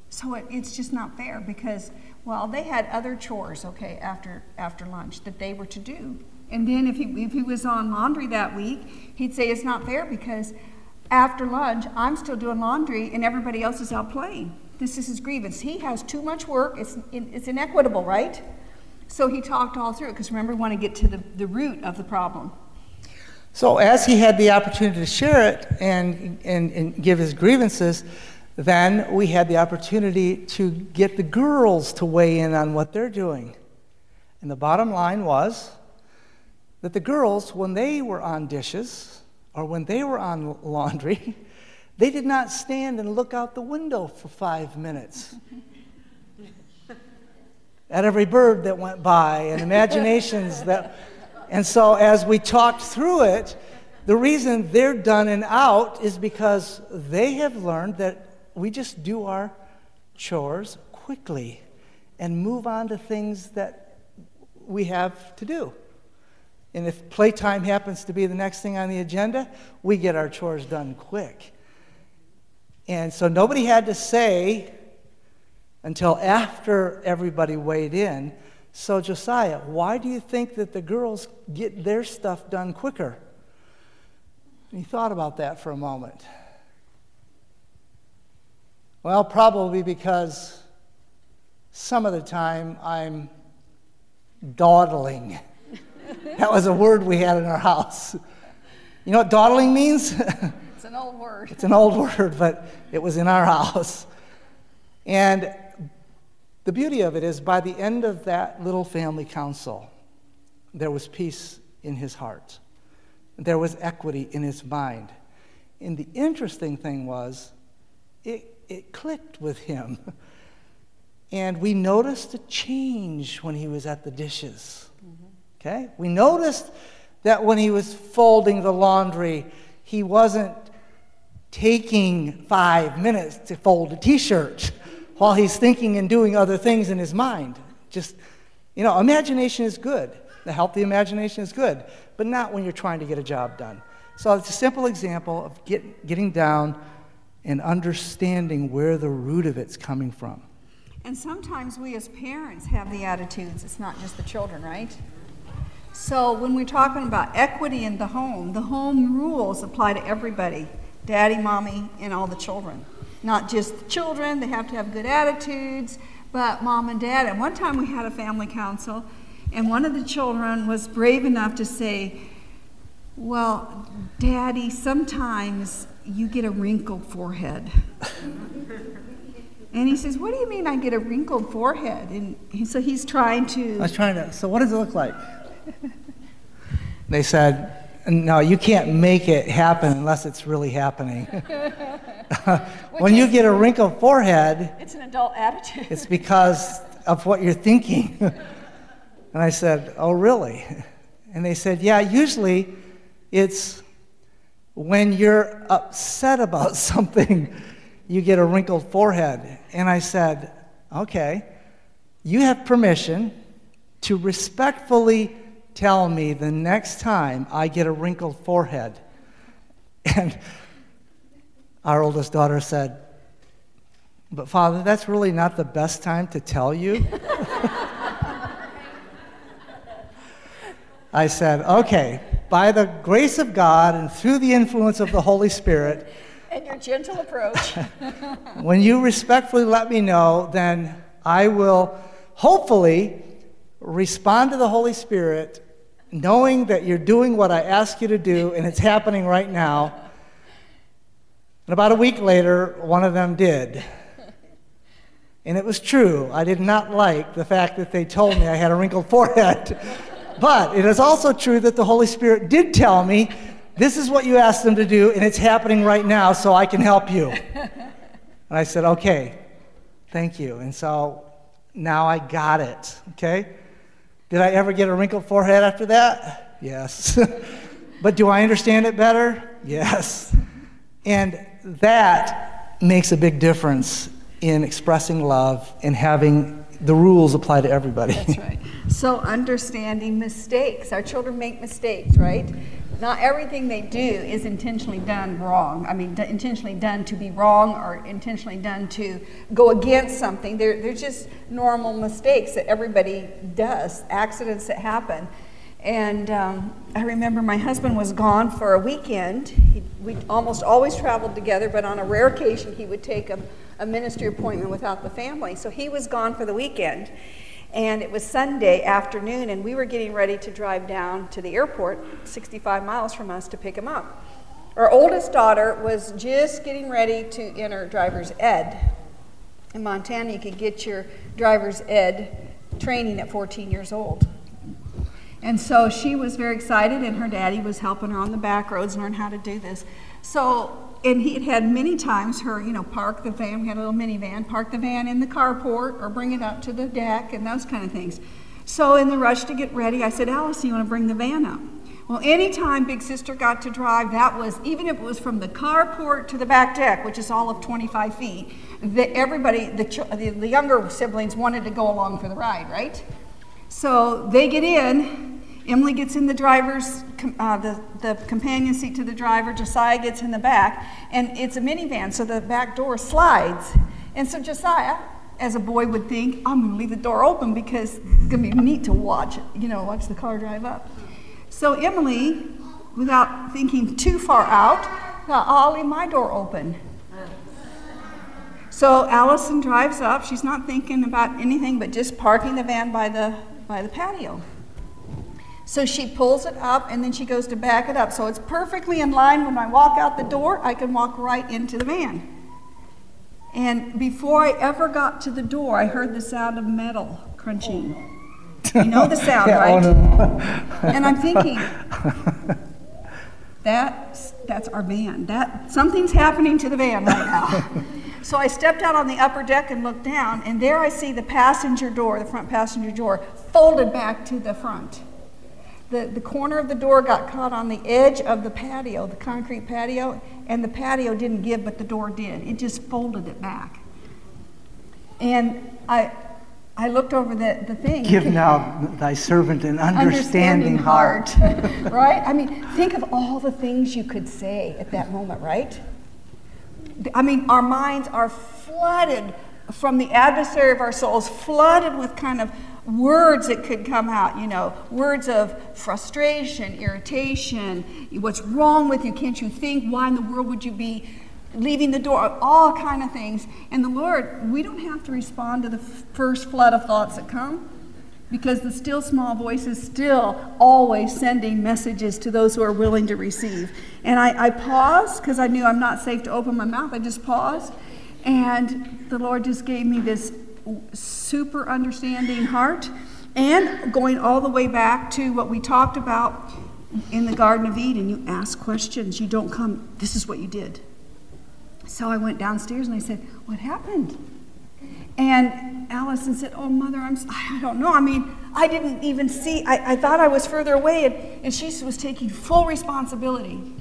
So it, it's just not fair because, well, they had other chores, okay, after, after lunch that they were to do. And then if he, if he was on laundry that week, he'd say it's not fair because after lunch, I'm still doing laundry and everybody else is out playing. This is his grievance. He has too much work. It's, it's inequitable, right? So he talked all through it because remember, we want to get to the, the root of the problem. So, as he had the opportunity to share it and, and, and give his grievances, then we had the opportunity to get the girls to weigh in on what they're doing. And the bottom line was that the girls, when they were on dishes or when they were on laundry, they did not stand and look out the window for five minutes at every bird that went by and imaginations that. And so, as we talked through it, the reason they're done and out is because they have learned that we just do our chores quickly and move on to things that we have to do. And if playtime happens to be the next thing on the agenda, we get our chores done quick. And so nobody had to say until after everybody weighed in. So, Josiah, why do you think that the girls get their stuff done quicker? And he thought about that for a moment. Well, probably because some of the time I'm dawdling. that was a word we had in our house. You know what dawdling means? It's an old word. it's an old word, but it was in our house. And the beauty of it is, by the end of that little family council, there was peace in his heart, there was equity in his mind. And the interesting thing was, it, it clicked with him. And we noticed a change when he was at the dishes. Mm-hmm. Okay? We noticed that when he was folding the laundry, he wasn't taking five minutes to fold a t shirt while he's thinking and doing other things in his mind. Just, you know, imagination is good. The healthy imagination is good, but not when you're trying to get a job done. So it's a simple example of get, getting down and understanding where the root of it's coming from. And sometimes we as parents have the attitudes, it's not just the children, right? So when we're talking about equity in the home, the home rules apply to everybody daddy, mommy, and all the children. Not just the children, they have to have good attitudes, but mom and dad. And one time we had a family council, and one of the children was brave enough to say, Well, daddy, sometimes you get a wrinkled forehead. and he says, What do you mean I get a wrinkled forehead? And he, so he's trying to. I was trying to, so what does it look like? they said, no, you can't make it happen unless it's really happening. when you get a wrinkled forehead, it's an adult attitude. it's because of what you're thinking. and I said, Oh, really? And they said, Yeah, usually it's when you're upset about something, you get a wrinkled forehead. And I said, Okay, you have permission to respectfully tell me the next time I get a wrinkled forehead. And our oldest daughter said, But Father, that's really not the best time to tell you. I said, Okay, by the grace of God and through the influence of the Holy Spirit, and your gentle approach, when you respectfully let me know, then I will hopefully respond to the Holy Spirit, knowing that you're doing what I ask you to do, and it's happening right now. And about a week later, one of them did. And it was true. I did not like the fact that they told me I had a wrinkled forehead. but it is also true that the Holy Spirit did tell me this is what you asked them to do, and it's happening right now, so I can help you. And I said, okay, thank you. And so now I got it, okay? Did I ever get a wrinkled forehead after that? Yes. but do I understand it better? Yes. And that makes a big difference in expressing love and having the rules apply to everybody. That's right. So, understanding mistakes. Our children make mistakes, right? Not everything they do is intentionally done wrong. I mean, d- intentionally done to be wrong or intentionally done to go against something. They're, they're just normal mistakes that everybody does, accidents that happen. And um, I remember my husband was gone for a weekend. He, we almost always traveled together, but on a rare occasion, he would take a, a ministry appointment without the family. So he was gone for the weekend. And it was Sunday afternoon, and we were getting ready to drive down to the airport, 65 miles from us, to pick him up. Our oldest daughter was just getting ready to enter driver's ed. In Montana, you could get your driver's ed training at 14 years old. And so she was very excited, and her daddy was helping her on the back roads learn how to do this. So and he had had many times her, you know, park the van. We had a little minivan, park the van in the carport or bring it up to the deck and those kind of things. So in the rush to get ready, I said, Alice, you want to bring the van up? Well, anytime Big Sister got to drive, that was, even if it was from the carport to the back deck, which is all of 25 feet, that everybody, the, the, the younger siblings wanted to go along for the ride, right? So they get in, Emily gets in the driver's, uh, the, the companion seat to the driver, Josiah gets in the back, and it's a minivan, so the back door slides. And so Josiah, as a boy would think, I'm going to leave the door open because it's going to be neat to watch, you know, watch the car drive up. So Emily, without thinking too far out, thought, I'll leave my door open. So Allison drives up. She's not thinking about anything but just parking the van by the, by the patio. So she pulls it up and then she goes to back it up. So it's perfectly in line. When I walk out the door, I can walk right into the van. And before I ever got to the door, I heard the sound of metal crunching. You know the sound, Yeah, right? oh. And I'm thinking, that's, that's our van. That, something's happening to the van right now. So I stepped out on the upper deck and looked down, and there I see the passenger door, the front passenger door, folded back to the front the, the corner of the door got caught on the edge of the patio, the concrete patio, and the patio didn't give, but the door did. It just folded it back. And I, I looked over the, the thing. Give now thy servant an understanding, heart. right? I mean, think of all the things you could say at that moment, right? I mean, our minds are flooded from the adversary of our souls, flooded with kind of words that could come out, you know, words of frustration, irritation, what's wrong with you? Can't you think? Why in the world would you be leaving the door? All kind of things. And the Lord, we don't have to respond to the first flood of thoughts that come because the still small voice is still always sending messages to those who are willing to receive. And I, I paused because I knew I'm not safe to open my mouth. I just paused. And the Lord just gave me this super understanding heart, and going all the way back to what we talked about in the Garden of Eden. You ask questions, you don't come, this is what you did. So I went downstairs and I said, What happened? And Allison said, Oh, mother, I'm, I don't know. I mean, I didn't even see, I, I thought I was further away, and, and she was taking full responsibility.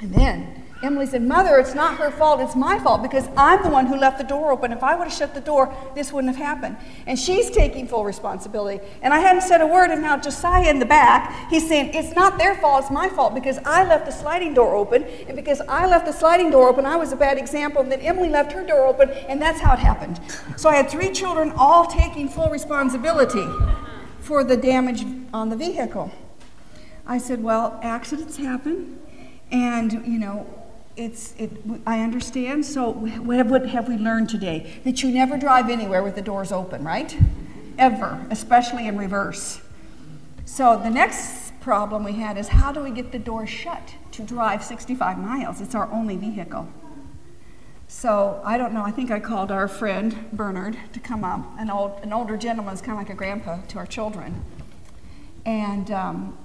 And then Emily said, Mother, it's not her fault, it's my fault because I'm the one who left the door open. If I would have shut the door, this wouldn't have happened. And she's taking full responsibility. And I hadn't said a word, and now Josiah in the back, he's saying, It's not their fault, it's my fault because I left the sliding door open. And because I left the sliding door open, I was a bad example. And then Emily left her door open, and that's how it happened. So I had three children all taking full responsibility for the damage on the vehicle. I said, Well, accidents happen, and, you know, it's, it, I understand. So, what have, we learned today? That you never drive anywhere with the doors open, right? Ever, especially in reverse. So, the next problem we had is how do we get the door shut to drive 65 miles? It's our only vehicle. So I don't know. I think I called our friend Bernard to come up. An old, an older gentleman is kind of like a grandpa to our children, and um,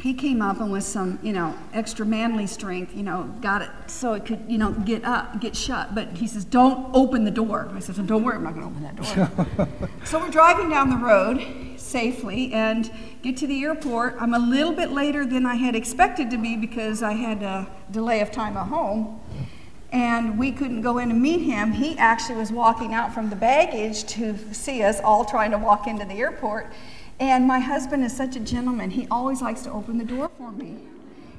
he came up and with some, you know, extra manly strength, you know, got it so it could, you know, get up, get shut. But he says, "Don't open the door." I said, "Don't worry, I'm not going to open that door." so we're driving down the road safely and get to the airport. I'm a little bit later than I had expected to be because I had a delay of time at home and we couldn't go in and meet him. He actually was walking out from the baggage to see us all trying to walk into the airport. And my husband is such a gentleman. He always likes to open the door for me.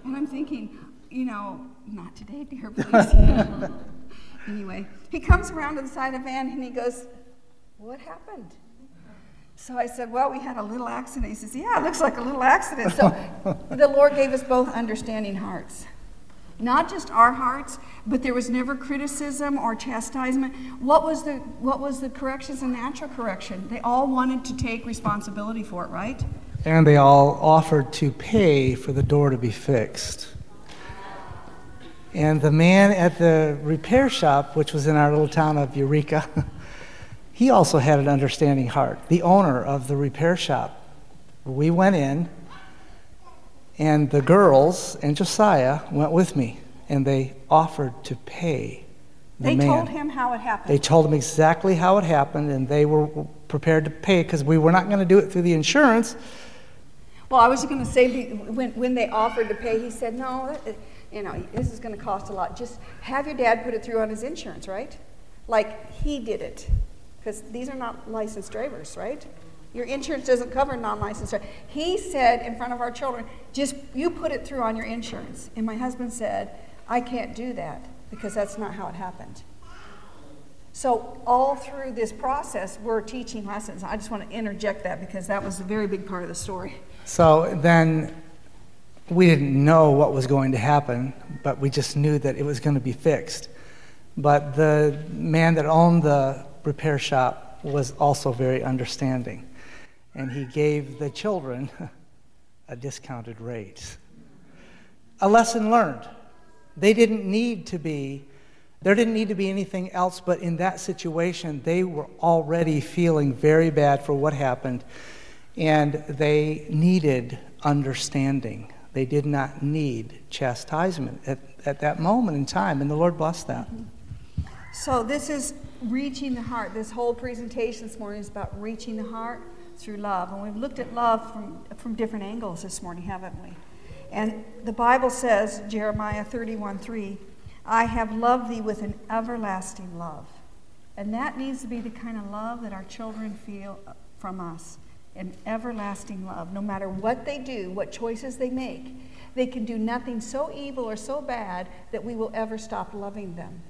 And I'm thinking, you know, not today, dear, please. anyway, he comes around to the side of the van and he goes, What happened? So I said, Well, we had a little accident. He says, Yeah, it looks like a little accident. So the Lord gave us both understanding hearts not just our hearts, but there was never criticism or chastisement. What was the what was the corrections and natural correction? They all wanted to take responsibility for it, right? And they all offered to pay for the door to be fixed. And the man at the repair shop, which was in our little town of Eureka, he also had an understanding heart. The owner of the repair shop. We went in and the girls and Josiah went with me, and they offered to pay the they man. told him how it happened. They told him exactly how it happened, and they were prepared to pay because we were not going to do it through the insurance. Well, I was going to say when, when they offered to pay, he said, No, you know, this is going to cost a lot. Just have your dad put it through on his insurance, right? Like he did it. Because these are not licensed drivers, right? Your insurance doesn't cover non-licensed. He said in front of our children, just you put it through on your insurance. And my husband said, I can't do that because that's not how it happened. So all through this process, we're teaching lessons. I just want to interject that because that was a very big part of the story. So then we didn't know what was going to happen, but we just knew that it was going to be fixed. But the man that owned the repair shop was also very understanding and he gave the children a discounted rate. A lesson learned. They didn't need to be, there didn't need to be anything else, but in that situation, they were already feeling very bad for what happened, and they needed understanding. They did not need chastisement at, at that moment in time, and the Lord blessed that. So, this is reaching the heart. This whole presentation this morning is about reaching the heart through love. And we've looked at love from, from different angles this morning, haven't we? And the Bible says, Jeremiah 31 3, I have loved thee with an everlasting love. And that needs to be the kind of love that our children feel uh, from us an everlasting love. No matter what they do, what choices they make, they can do nothing so evil or so bad that we will ever stop loving them.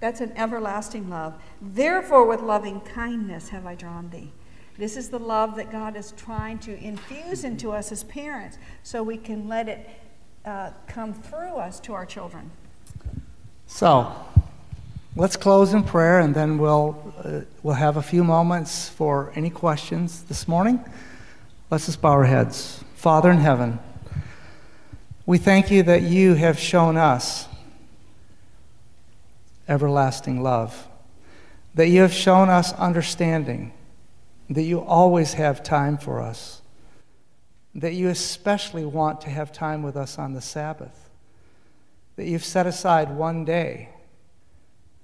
That's an everlasting love. Therefore, with loving kindness have I drawn thee. This is the love that God is trying to infuse into us as parents so we can let it uh, come through us to our children. So, let's close in prayer and then we'll, uh, we'll have a few moments for any questions this morning. Let's just bow our heads. Father in heaven, we thank you that you have shown us everlasting love, that you have shown us understanding that you always have time for us, that you especially want to have time with us on the Sabbath, that you've set aside one day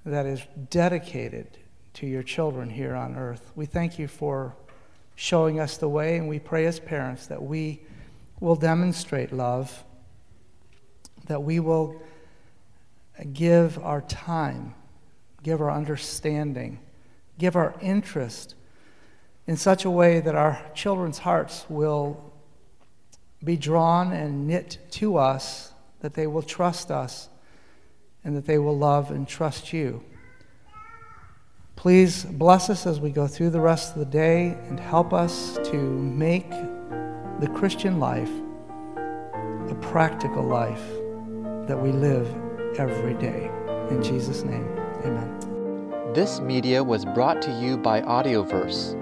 that is dedicated to your children here on earth. We thank you for showing us the way, and we pray as parents that we will demonstrate love, that we will give our time, give our understanding, give our interest in such a way that our children's hearts will be drawn and knit to us, that they will trust us, and that they will love and trust you. Please bless us as we go through the rest of the day and help us to make the Christian life a practical life that we live every day. In Jesus' name, amen. This media was brought to you by Audioverse,